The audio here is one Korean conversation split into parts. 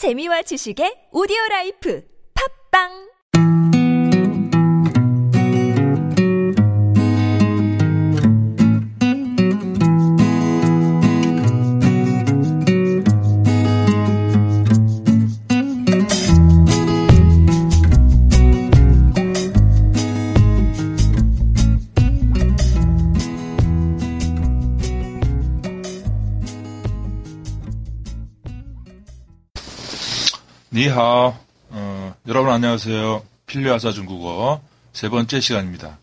재미와 지식의 오디오 라이프. 팝빵 니하오. 어, 여러분 안녕하세요. 필리아사 중국어 세 번째 시간입니다.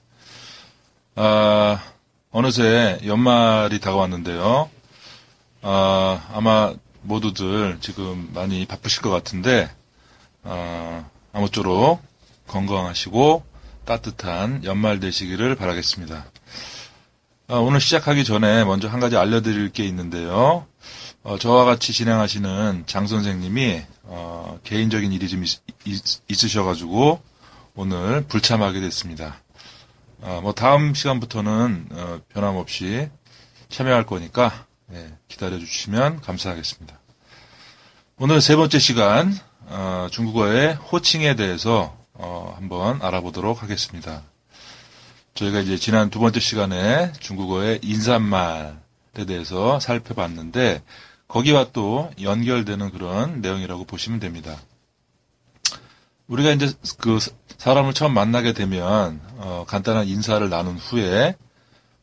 아, 어느새 연말이 다가왔는데요. 아, 아마 모두들 지금 많이 바쁘실 것 같은데, 아, 아무쪼록 건강하시고 따뜻한 연말 되시기를 바라겠습니다. 아, 오늘 시작하기 전에 먼저 한 가지 알려드릴 게 있는데요. 어, 저와 같이 진행하시는 장 선생님이 어, 개인적인 일이 좀 있, 으셔가지고 오늘 불참하게 됐습니다. 어, 뭐 다음 시간부터는 어, 변함없이 참여할 거니까 네, 기다려 주시면 감사하겠습니다. 오늘 세 번째 시간 어, 중국어의 호칭에 대해서 어, 한번 알아보도록 하겠습니다. 저희가 이제 지난 두 번째 시간에 중국어의 인사말에 대해서 살펴봤는데 거기와 또 연결되는 그런 내용이라고 보시면 됩니다. 우리가 이제 그 사람을 처음 만나게 되면 어, 간단한 인사를 나눈 후에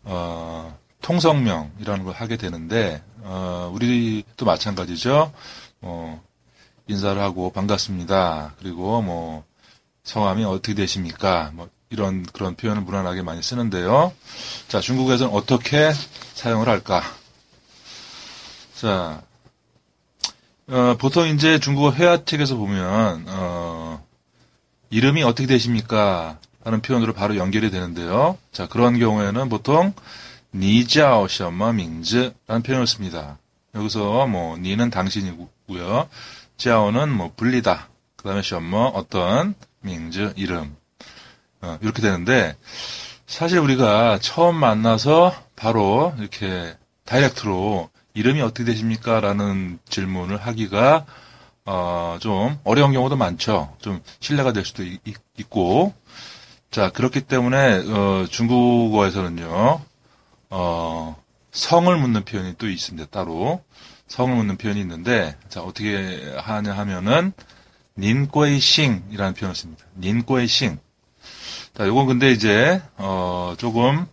어, 통성명이라는 걸 하게 되는데 어, 우리도 마찬가지죠. 뭐 인사를 하고 반갑습니다. 그리고 뭐 성함이 어떻게 되십니까? 뭐 이런 그런 표현을 무난하게 많이 쓰는데요. 자 중국에서는 어떻게 사용을 할까? 자, 어, 보통 이제 중국어 회화책에서 보면, 어, 이름이 어떻게 되십니까? 하는 표현으로 바로 연결이 되는데요. 자, 그런 경우에는 보통, 니자오 셔머 밍즈라는 표현을 씁니다. 여기서 뭐, 니는 당신이고요. 자오는 뭐, 불리다. 그 다음에 셔머, 어떤, 밍즈, 이름. 어, 이렇게 되는데, 사실 우리가 처음 만나서 바로 이렇게 다이렉트로 이름이 어떻게 되십니까? 라는 질문을 하기가 어, 좀 어려운 경우도 많죠. 좀 신뢰가 될 수도 있, 고 자, 그렇기 때문에 어, 중국어에서는요. 어, 성을 묻는 표현이 또 있습니다. 따로 성을 묻는 표현이 있는데 자, 어떻게 하냐 하면은 您贵姓이라는 표현을 씁니다. 您贵姓. 자, 요건 근데 이제 어, 조금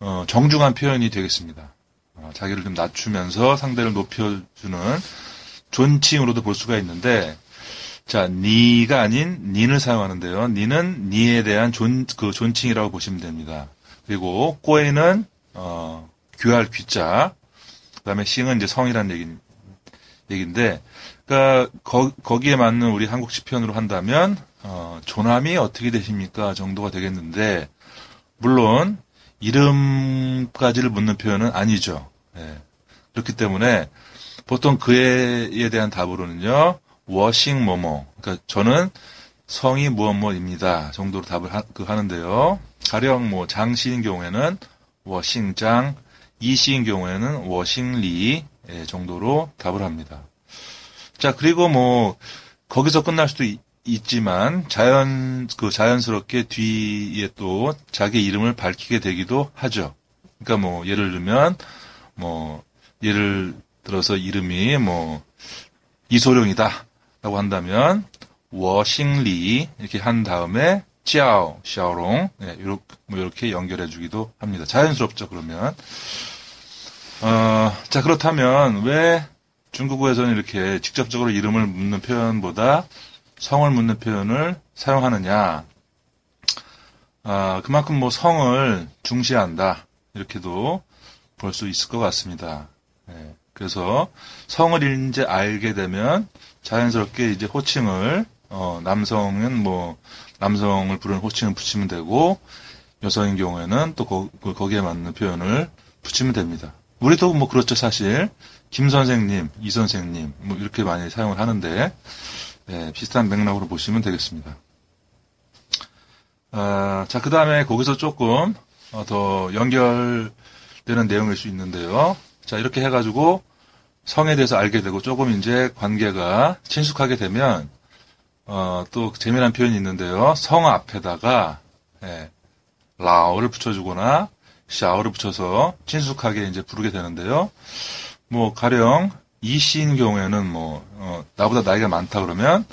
어, 정중한 표현이 되겠습니다. 어, 자기를 좀 낮추면서 상대를 높여주는 존칭으로도 볼 수가 있는데, 자, 你가 아닌 您을 사용하는데요. 您은 你에 대한 존, 그 존칭이라고 보시면 됩니다. 그리고 贵는, 어, 귀할 귀자, 그 다음에 싱은 이제 성이라는 얘기, 얘기인데, 그니까, 거, 거기에 맞는 우리 한국식 표현으로 한다면, 어, 조남이 어떻게 되십니까? 정도가 되겠는데, 물론, 이름까지를 묻는 표현은 아니죠. 네. 그렇기 때문에 보통 그에 대한 답으로는요, 워싱 뭐뭐. 그러니까 저는 성이 무엇뭐입니다. 정도로 답을 하, 그 하는데요. 가령 뭐 장씨인 경우에는 워싱장, 이씨인 경우에는 워싱리 예, 정도로 답을 합니다. 자 그리고 뭐 거기서 끝날 수도 있, 있지만 자연 그 자연스럽게 뒤에 또 자기 이름을 밝히게 되기도 하죠. 그러니까 뭐 예를 들면 뭐 예를 들어서 이름이 뭐 이소룡이다라고 한다면 워싱리 이렇게 한 다음에 찌아오, 샤오롱 네, 이렇게 뭐 이렇게 연결해 주기도 합니다. 자연스럽죠 그러면. 어, 자 그렇다면 왜 중국어에서는 이렇게 직접적으로 이름을 묻는 표현보다 성을 묻는 표현을 사용하느냐? 아, 그만큼 뭐 성을 중시한다 이렇게도 볼 수 있을 것 같습니다. 네, 그래서 성을 이제 알게 되면 자연스럽게 이제 호칭을 어, 남성은 뭐 남성을 부르는 호칭을 붙이면 되고 여성인 경우에는 또 거, 그, 거기에 맞는 표현을 붙이면 됩니다. 우리도 뭐 그렇죠 사실 김 선생님, 이 선생님 뭐 이렇게 많이 사용을 하는데 네, 비슷한 맥락으로 보시면 되겠습니다. 아, 자, 그 다음에 거기서 조금 어, 더 연결되는 내용일 수 있는데요. 자, 이렇게 해가지고, 성에 대해서 알게 되고 조금 이제 관계가 친숙하게 되면 어, 또 재미난 표현이 있는데요. 성 앞에다가 예, 라오를 붙여주거나 샤오를 붙여서 친숙하게 이제 부르게 되는데요. 뭐 가령 이 씨인 경우에는 뭐 어, 나보다 나이가 많다 그러면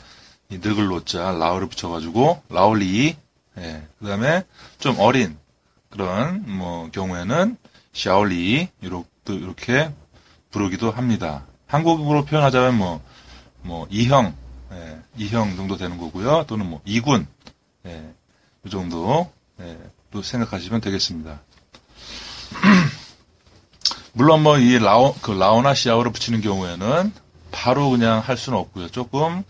이 늙을 노자 라오를 붙여가지고 라올리 예, 그다음에 좀 어린 그런 뭐 경우에는 샤올리 이렇게 이렇게 부르기도 합니다. 한국으로 표현하자면 뭐, 뭐, 이형, 예, 이형 정도 되는 거고요. 또는 뭐, 이군, 예, 이 정도, 예, 또 생각하시면 되겠습니다. 물론 뭐, 이 라오, 그 라오나 시아오를 붙이는 경우에는 바로 그냥 할 수는 없고요. 조금,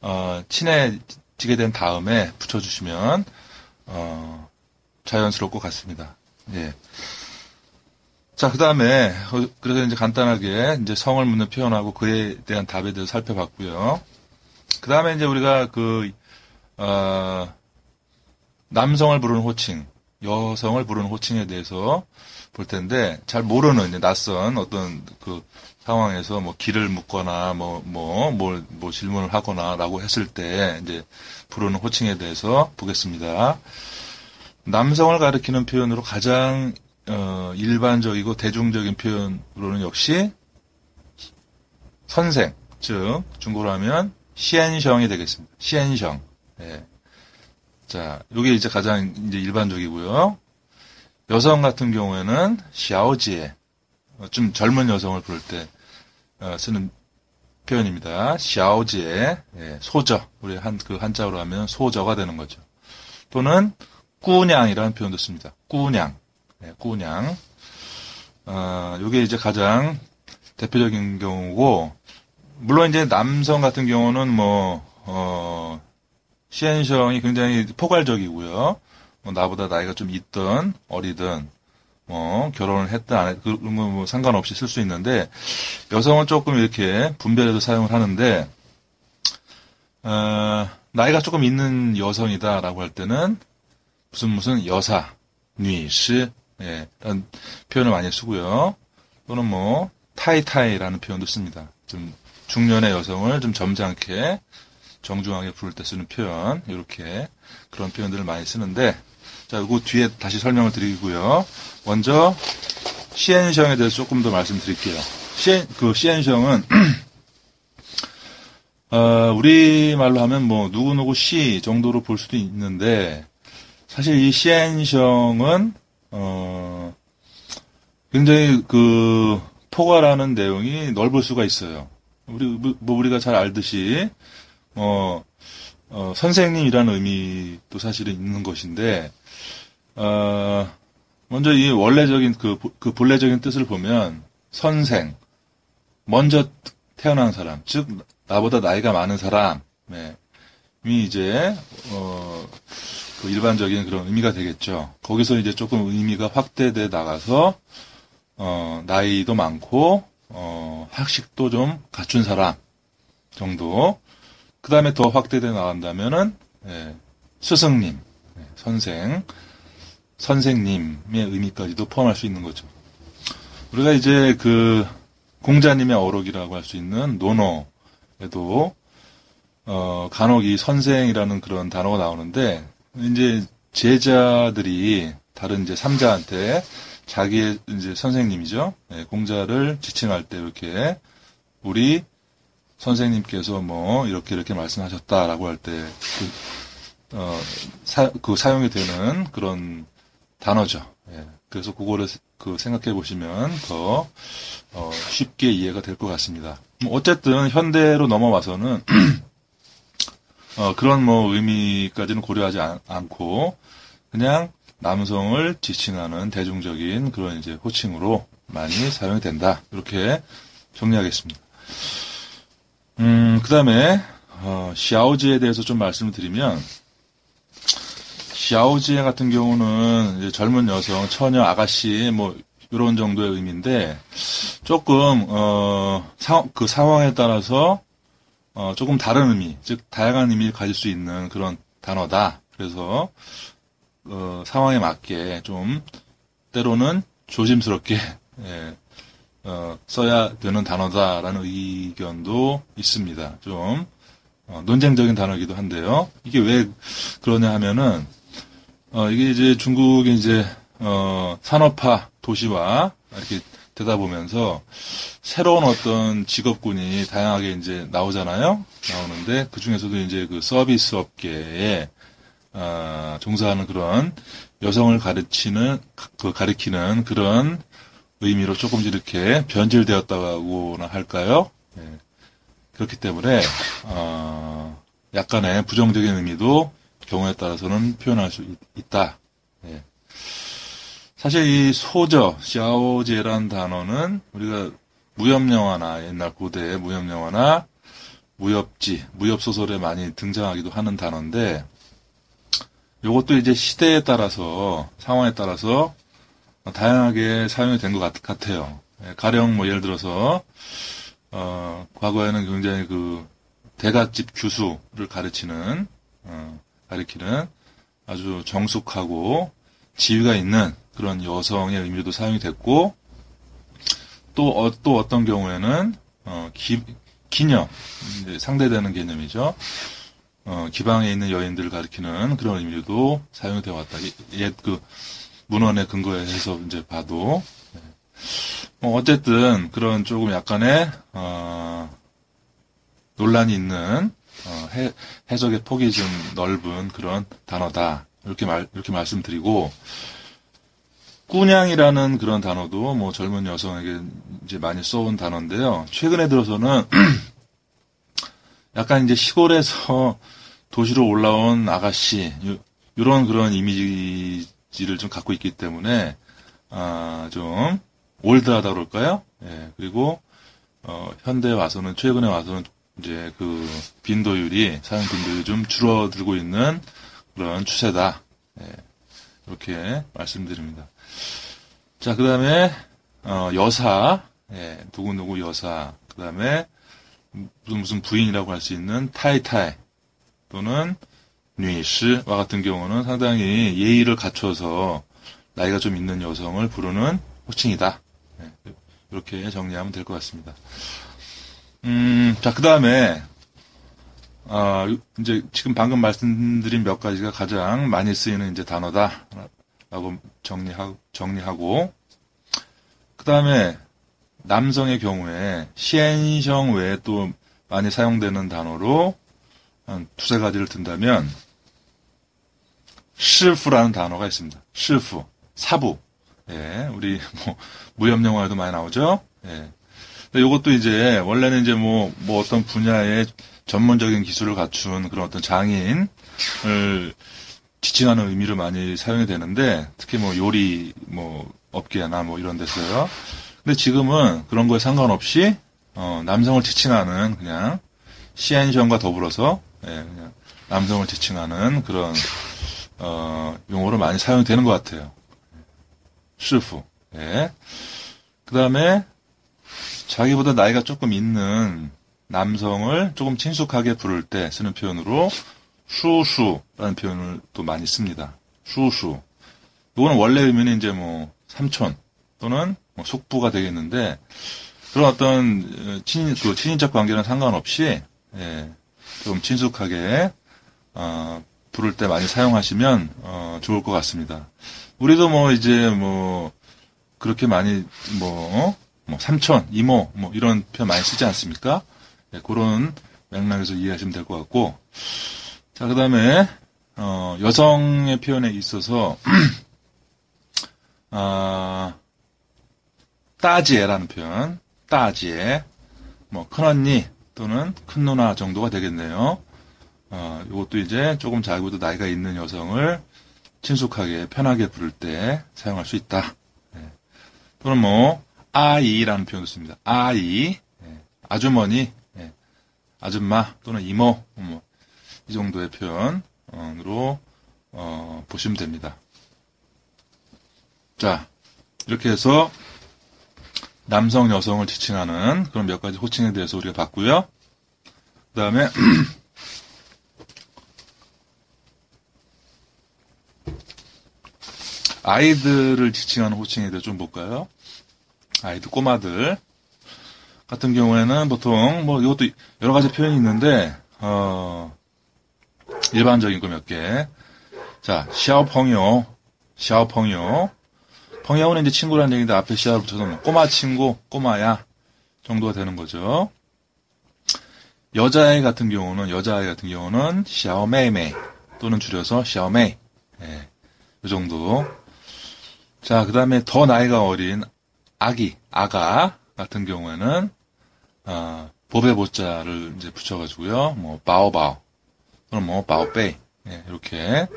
어, 친해지게 된 다음에 붙여주시면, 어, 자연스러울 것 같습니다. 예. 자, 그 다음에, 어, 그래서 이제 간단하게 이제 성을 묻는 표현하고 그에 대한 답에 대해서 살펴봤고요. 그 다음에 이제 우리가 그, 어, 남성을 부르는 호칭, 여성을 부르는 호칭에 대해서 볼 텐데, 잘 모르는 이제 낯선 어떤 그 상황에서 뭐 길을 묻거나 뭐, 뭐, 뭘, 뭐 질문을 하거나 라고 했을 때 이제 부르는 호칭에 대해서 보겠습니다. 남성을 가리키는 표현으로 가장 어, 일반적이고 대중적인 표현으로는 역시 선생, 즉 중국어로 하면 시엔성이 되겠습니다. 시엔성. 예. 자, 이게 이제 가장 이제 일반적이고요. 여성 같은 경우에는 샤오지에 어, 좀 젊은 여성을 부를 때 어, 쓰는 표현입니다. 샤오지에 예, 소저 우리 한 그 한자어로 하면 소저가 되는 거죠. 또는 꾸냥이라는 표현도 씁니다. 꾸냥. 네, 꾸냥. 어, 요게 이제 가장 대표적인 경우고, 물론 이제 남성 같은 경우는 뭐, 어, 시엔성이 굉장히 포괄적이고요. 뭐 나보다 나이가 좀 있든 어리든 뭐 결혼을 했든 안 했든 그런 뭐 상관없이 쓸 수 있는데 여성은 조금 이렇게 분별해서 사용을 하는데 어, 나이가 조금 있는 여성이다라고 할 때는 무슨 무슨 여사, 女士 예, 표현을 많이 쓰고요. 또는 뭐 太太라는 표현도 씁니다. 좀 중년의 여성을 좀 점잖게 정중하게 부를 때 쓰는 표현 이렇게 그런 표현들을 많이 쓰는데 자, 이거 뒤에 다시 설명을 드리고요. 먼저 先生에 대해서 조금 더 말씀드릴게요. 先 그 先生은 어, 우리 말로 하면 뭐 누구누구 씨 정도로 볼 수도 있는데 사실 이 시엔성은 어, 굉장히 그 포괄하는 내용이 넓을 수가 있어요. 우리 뭐 우리가 잘 알듯이 어, 어, 선생님이라는 의미도 사실은 있는 것인데 어, 먼저 이 원래적인 그, 그 본래적인 뜻을 보면 선생 먼저 태어난 사람 즉 나보다 나이가 많은 사람이 네, 이제 어, 그 일반적인 그런 의미가 되겠죠. 거기서 이제 조금 의미가 확대돼 나가서 어, 나이도 많고 어, 학식도 좀 갖춘 사람 정도. 그 다음에 더 확대돼 나간다면은 예, 스승님, 예, 선생, 선생님의 의미까지도 포함할 수 있는 거죠. 우리가 이제 그 공자님의 어록이라고 할 수 있는 논어에도 어, 간혹 이 선생이라는 그런 단어가 나오는데 이제 제자들이 다른 이제 삼자한테 자기의 이제 선생님이죠. 네, 공자를 지칭할 때 이렇게 우리 선생님께서 뭐 이렇게 이렇게 말씀하셨다라고 할 때 그, 어, 사, 그 사용이 되는 그런 단어죠. 예, 그래서 그거를 그 생각해 보시면 더 어, 쉽게 이해가 될 것 같습니다. 뭐 어쨌든 현대로 넘어와서는 어, 그런 뭐 의미까지는 고려하지 않, 고 그냥 남성을 지칭하는 대중적인 그런 이제 호칭으로 많이 사용이 된다. 이렇게 정리하겠습니다. 음, 그 다음에, 어, 샤오지에 대해서 좀 말씀을 드리면, 샤오지에 같은 경우는 젊은 여성, 처녀, 아가씨, 뭐, 이런 정도의 의미인데, 조금, 어, 사, 그 상황에 따라서 어, 조금 다른 의미, 즉 다양한 의미를 가질 수 있는 그런 단어다. 그래서 어, 상황에 맞게 좀 때로는 조심스럽게 예, 어, 써야 되는 단어다라는 의견도 있습니다. 좀 어, 논쟁적인 단어이기도 한데요. 이게 왜 그러냐 하면은 어, 이게 이제 중국의 이제 어, 산업화 도시화 이렇게 되다 보면서 새로운 어떤 직업군이 다양하게 이제 나오잖아요. 나오는데 그 중에서도 이제 그 서비스 업계에 어, 종사하는 그런 여성을 가르치는 그 가리키는 그런 의미로 조금씩 이렇게 변질되었다고나 할까요? 예. 그렇기 때문에 어, 약간의 부정적인 의미도 경우에 따라서는 표현할 수 있, 다 예. 사실 이 소저, 샤오제란 단어는 우리가 무협 영화나 옛날 고대 무협 영화나 무협지, 무협 소설에 많이 등장하기도 하는 단어인데 이것도 이제 시대에 따라서 상황에 따라서 다양하게 사용이 된 것 같아요. 예, 가령 뭐 예를 들어서 어, 과거에는 굉장히 그 대갓집 규수를 가르치는 어, 가리키는 아주 정숙하고 지위가 있는 그런 여성의 의미도 사용이 됐고 또, 어, 또 어떤 경우에는 어, 기, 기녀 상대되는 개념이죠. 어, 기방에 있는 여인들을 가리키는 그런 의미로도 사용이 되어 왔다. 옛그 문헌의 근거에 해서 이제 봐도 네. 뭐 어쨌든 그런 조금 약간의 어, 논란이 있는 어, 해, 해석의 폭이 좀 넓은 그런 단어다 이렇게 말 이렇게 말씀드리고 꾸냥이라는 그런 단어도 뭐 젊은 여성에게 이제 많이 써온 단어인데요. 최근에 들어서는 약간 이제 시골에서 도시로 올라온 아가씨 이런 그런 이미지 를 좀 갖고 있기 때문에 아, 좀 올드하다 그럴까요? 예, 그리고 어, 현대에 와서는 최근에 와서는 이제 그 빈도율이 사용 빈도율이 좀 줄어들고 있는 그런 추세다. 예, 이렇게 말씀드립니다. 자, 그 다음에, 어, 여사, 예, 누구누구 여사, 그 다음에, 무슨 무슨 부인이라고 할 수 있는 타이타이, 또는 뉴이시와 같은 경우는 상당히 예의를 갖춰서 나이가 좀 있는 여성을 부르는 호칭이다. 예, 이렇게 정리하면 될 것 같습니다. 음, 자, 그 다음에, 아, 이제 지금 방금 말씀드린 몇 가지가 가장 많이 쓰이는 이제 단어다. 라고 정리하고, 정리하고, 그 다음에 남성의 경우에 시엔성 외에 또 많이 사용되는 단어로 한 두세 가지를 든다면, 시프라는 단어가 있습니다. 시프, 사부. 예, 우리 뭐 무협 영화에도 많이 나오죠. 예. 근데 이것도 이제 원래는 이제 뭐, 뭐 어떤 분야의 전문적인 기술을 갖춘 그런 어떤 장인을 지칭하는 의미로 많이 사용이 되는데 특히 뭐 요리 뭐 업계나 뭐 이런 데서요. 근데 지금은 그런 거에 상관없이 어, 남성을 지칭하는 그냥 시엔션과 더불어서 예, 그냥 남성을 지칭하는 그런 어, 용어로 많이 사용되는 것 같아요. 시프. 예. 그 다음에 자기보다 나이가 조금 있는 남성을 조금 친숙하게 부를 때 쓰는 표현으로 슈슈라는 표현을 또 많이 씁니다. 슈슈. 이거는 원래 의미는 이제 뭐 삼촌 또는 뭐 속부가 되겠는데 그런 어떤 친, 그 친인척 관계는 상관없이 예, 좀 친숙하게 어, 부를 때 많이 사용하시면 어, 좋을 것 같습니다. 우리도 뭐 이제 뭐 그렇게 많이 뭐, 어? 뭐 삼촌, 이모 뭐 이런 표현 많이 쓰지 않습니까? 네, 그런 맥락에서 이해하시면 될 것 같고 자 그다음에 어, 여성의 표현에 있어서 아, 따지에라는 표현, 따지에 뭐 큰언니 또는 큰 누나 정도가 되겠네요. 어, 이것도 이제 조금 자기보다 나이가 있는 여성을 친숙하게 편하게 부를 때 사용할 수 있다. 네. 또는 뭐 아이라는 표현도 씁니다. 아이, 네. 아주머니, 네. 아줌마 또는 이모, 뭐, 이 정도의 표현으로 어, 보시면 됩니다. 자, 이렇게 해서 남성, 여성을 지칭하는 그런 몇 가지 호칭에 대해서 우리가 봤고요. 그 다음에 아이들을 지칭하는 호칭에 대해서 좀 볼까요? 아이들, 꼬마들 같은 경우에는 보통 뭐 이것도 여러 가지 표현이 있는데 어 일반적인 거 몇 개. 자, 샤오펑요, 샤오펑요. 펑야오는 이제 친구라는 얘기인데 앞에 붙여서 뭐 꼬마 친구, 꼬마야 정도가 되는 거죠. 여자아이 같은 경우는 여자아이 같은 경우는 샤오메이메이 또는 줄여서 샤오메이. 예. 이 정도. 자, 그 다음에 더 나이가 어린 아기, 아가 같은 경우에는 어, 보배 보자를 이제 붙여가지고요. 뭐 바오바오 또는 뭐 바오베이 예, 이렇게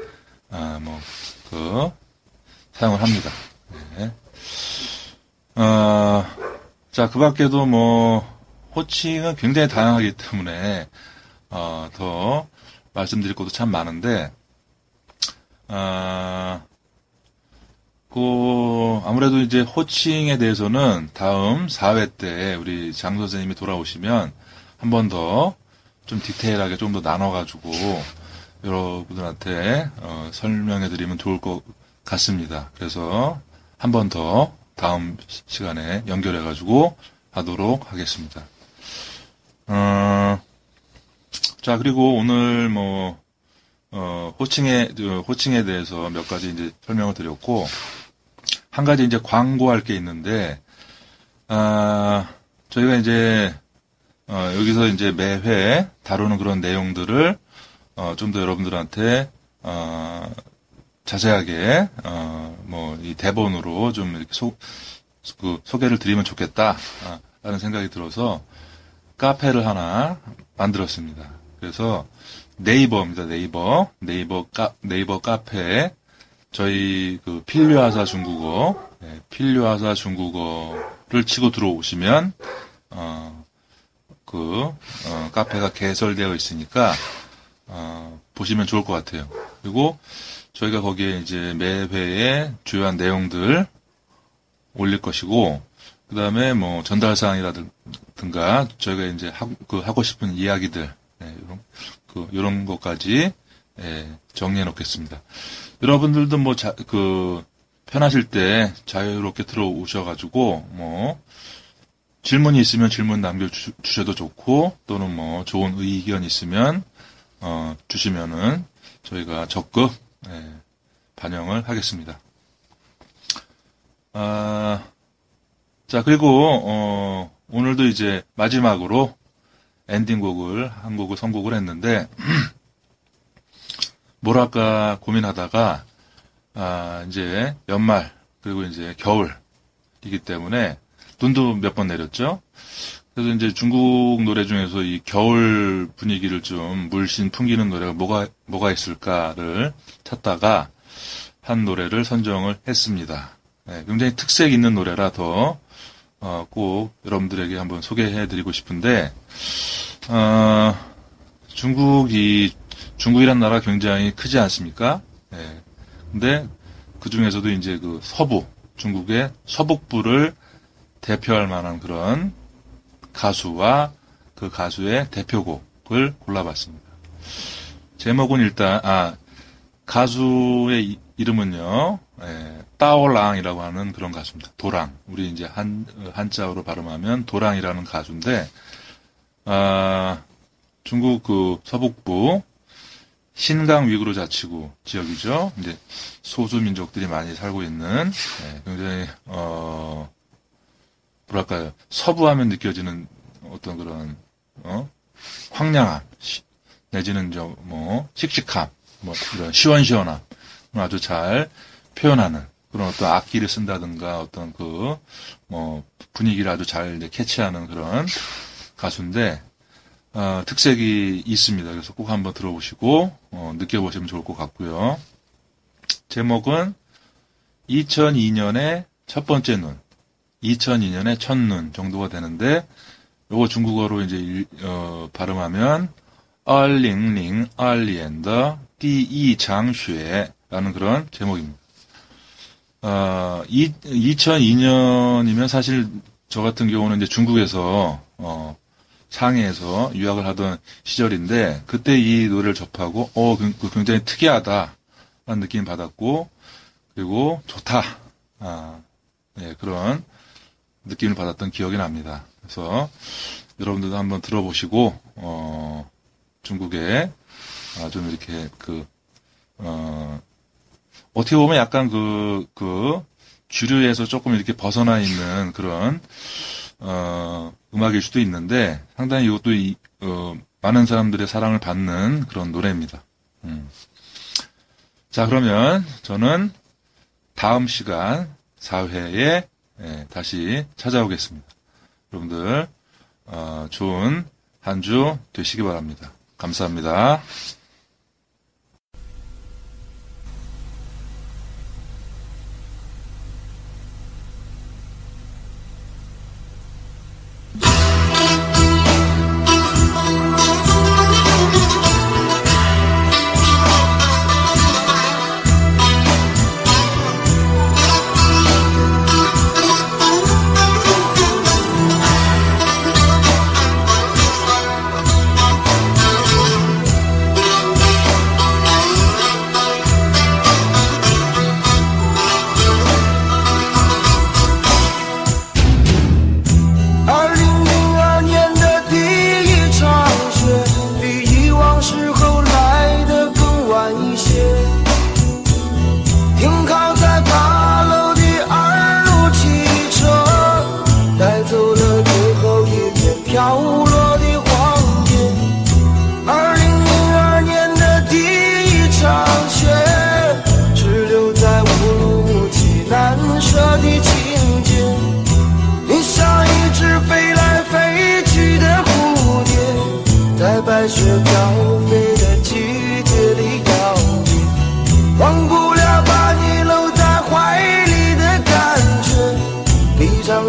아, 뭐그 사용을 합니다. 예. 어, 자, 그 밖에도 뭐 호칭은 굉장히 다양하기 때문에 어, 더 말씀드릴 것도 참 많은데 아, 그 아무래도 이제 호칭에 대해서는 다음 4회 때 우리 장 선생님이 돌아오시면 한 번 더 좀 디테일하게 좀 더 나눠가지고 여러분들한테 어, 설명해드리면 좋을 것 같습니다. 그래서 한 번 더 다음 시간에 연결해가지고 하도록 하겠습니다. 어, 자 그리고 오늘 뭐 어, 호칭에 호칭에 대해서 몇 가지 이제 설명을 드렸고 한 가지 이제 광고할 게 있는데, 아, 저희가 이제, 어, 여기서 이제 매회 다루는 그런 내용들을, 어, 좀 더 여러분들한테, 어, 자세하게, 어, 뭐, 이 대본으로 좀 이렇게 소, 그, 소개를 드리면 좋겠다, 아, 라는 생각이 들어서 카페를 하나 만들었습니다. 그래서 네이버입니다, 네이버. 네이버 카, 네이버 카페에 저희 그 필류하사 중국어, 네, 필류하사 중국어를 치고 들어오시면 어, 그 어, 카페가 개설되어 있으니까 어, 보시면 좋을 것 같아요. 그리고 저희가 거기에 이제 매 회에 주요한 내용들 올릴 것이고 그 다음에 뭐 전달 사항이라든가 저희가 이제 하고, 그 하고 싶은 이야기들 네, 이런 그 이런 것까지 예, 정리해 놓겠습니다. 여러분들도 뭐, 자, 그, 편하실 때 자유롭게 들어오셔가지고, 뭐, 질문이 있으면 질문 남겨주셔도 좋고, 또는 뭐, 좋은 의견 있으면, 어, 주시면은, 저희가 적극, 예, 반영을 하겠습니다. 아, 자, 그리고, 어, 오늘도 이제 마지막으로 엔딩곡을, 한 곡을 선곡을 했는데, 뭐랄까 고민하다가 아 이제 연말 그리고 이제 겨울이기 때문에 눈도 몇 번 내렸죠. 그래서 이제 중국 노래 중에서 이 겨울 분위기를 좀 물씬 풍기는 노래가 뭐가 뭐가 있을까를 찾다가 한 노래를 선정을 했습니다. 네, 굉장히 특색 있는 노래라 더꼭 어, 여러분들에게 한번 소개해드리고 싶은데 어, 중국 이 중국이란 나라 굉장히 크지 않습니까? 예. 근데 그 중에서도 이제 그 서부, 중국의 서북부를 대표할 만한 그런 가수와 그 가수의 대표곡을 골라봤습니다. 제목은 일단, 아, 가수의 이름은요, 예, 따오랑이라고 하는 그런 가수입니다. 도랑. 우리 이제 한, 한자어로 발음하면 도랑이라는 가수인데, 아, 중국 그 서북부 신강 위구르 자치구 지역이죠. 이제 소수 민족들이 많이 살고 있는 네, 굉장히 어 뭐랄까요 서부하면 느껴지는 어떤 그런 어 황량함 내지는 좀뭐 씩씩함 뭐 이런 시원시원함 아주 잘 표현하는 그런 어떤 악기를 쓴다든가 어떤 그 뭐 분위기를 아주 잘 캐치하는 그런 가수인데 어, 특색이 있습니다. 그래서 꼭 한번 들어보시고 어, 느껴보시면 좋을 것 같고요. 제목은 2002년의 첫 번째 눈, 2002년의 첫 눈 정도가 되는데 요거 중국어로 이제 일, 어, 발음하면 얼링링 얼리엔더 디一장쉐라는 그런 제목입니다. 어, 2002년이면 사실 저 같은 경우는 이제 중국에서 어, 상해에서 유학을 하던 시절인데 그때 이 노래를 접하고 어 그, 그 굉장히 특이하다 라는 느낌 을 받았고 그리고 좋다 아, 네, 그런 느낌을 받았던 기억이 납니다. 그래서 여러분들도 한번 들어보시고 어, 중국의 아, 좀 이렇게 그 어, 어떻게 보면 약간 그, 그, 주류에서 조금 이렇게 벗어나 있는 그런, 어, 음악일 수도 있는데, 상당히 이것도 이, 어, 많은 사람들의 사랑을 받는 그런 노래입니다. 음. 자, 그러면 저는 다음 시간 4회에 예, 다시 찾아오겠습니다. 여러분들, 어, 좋은 한 주 되시기 바랍니다. 감사합니다.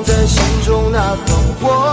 在心中那团火。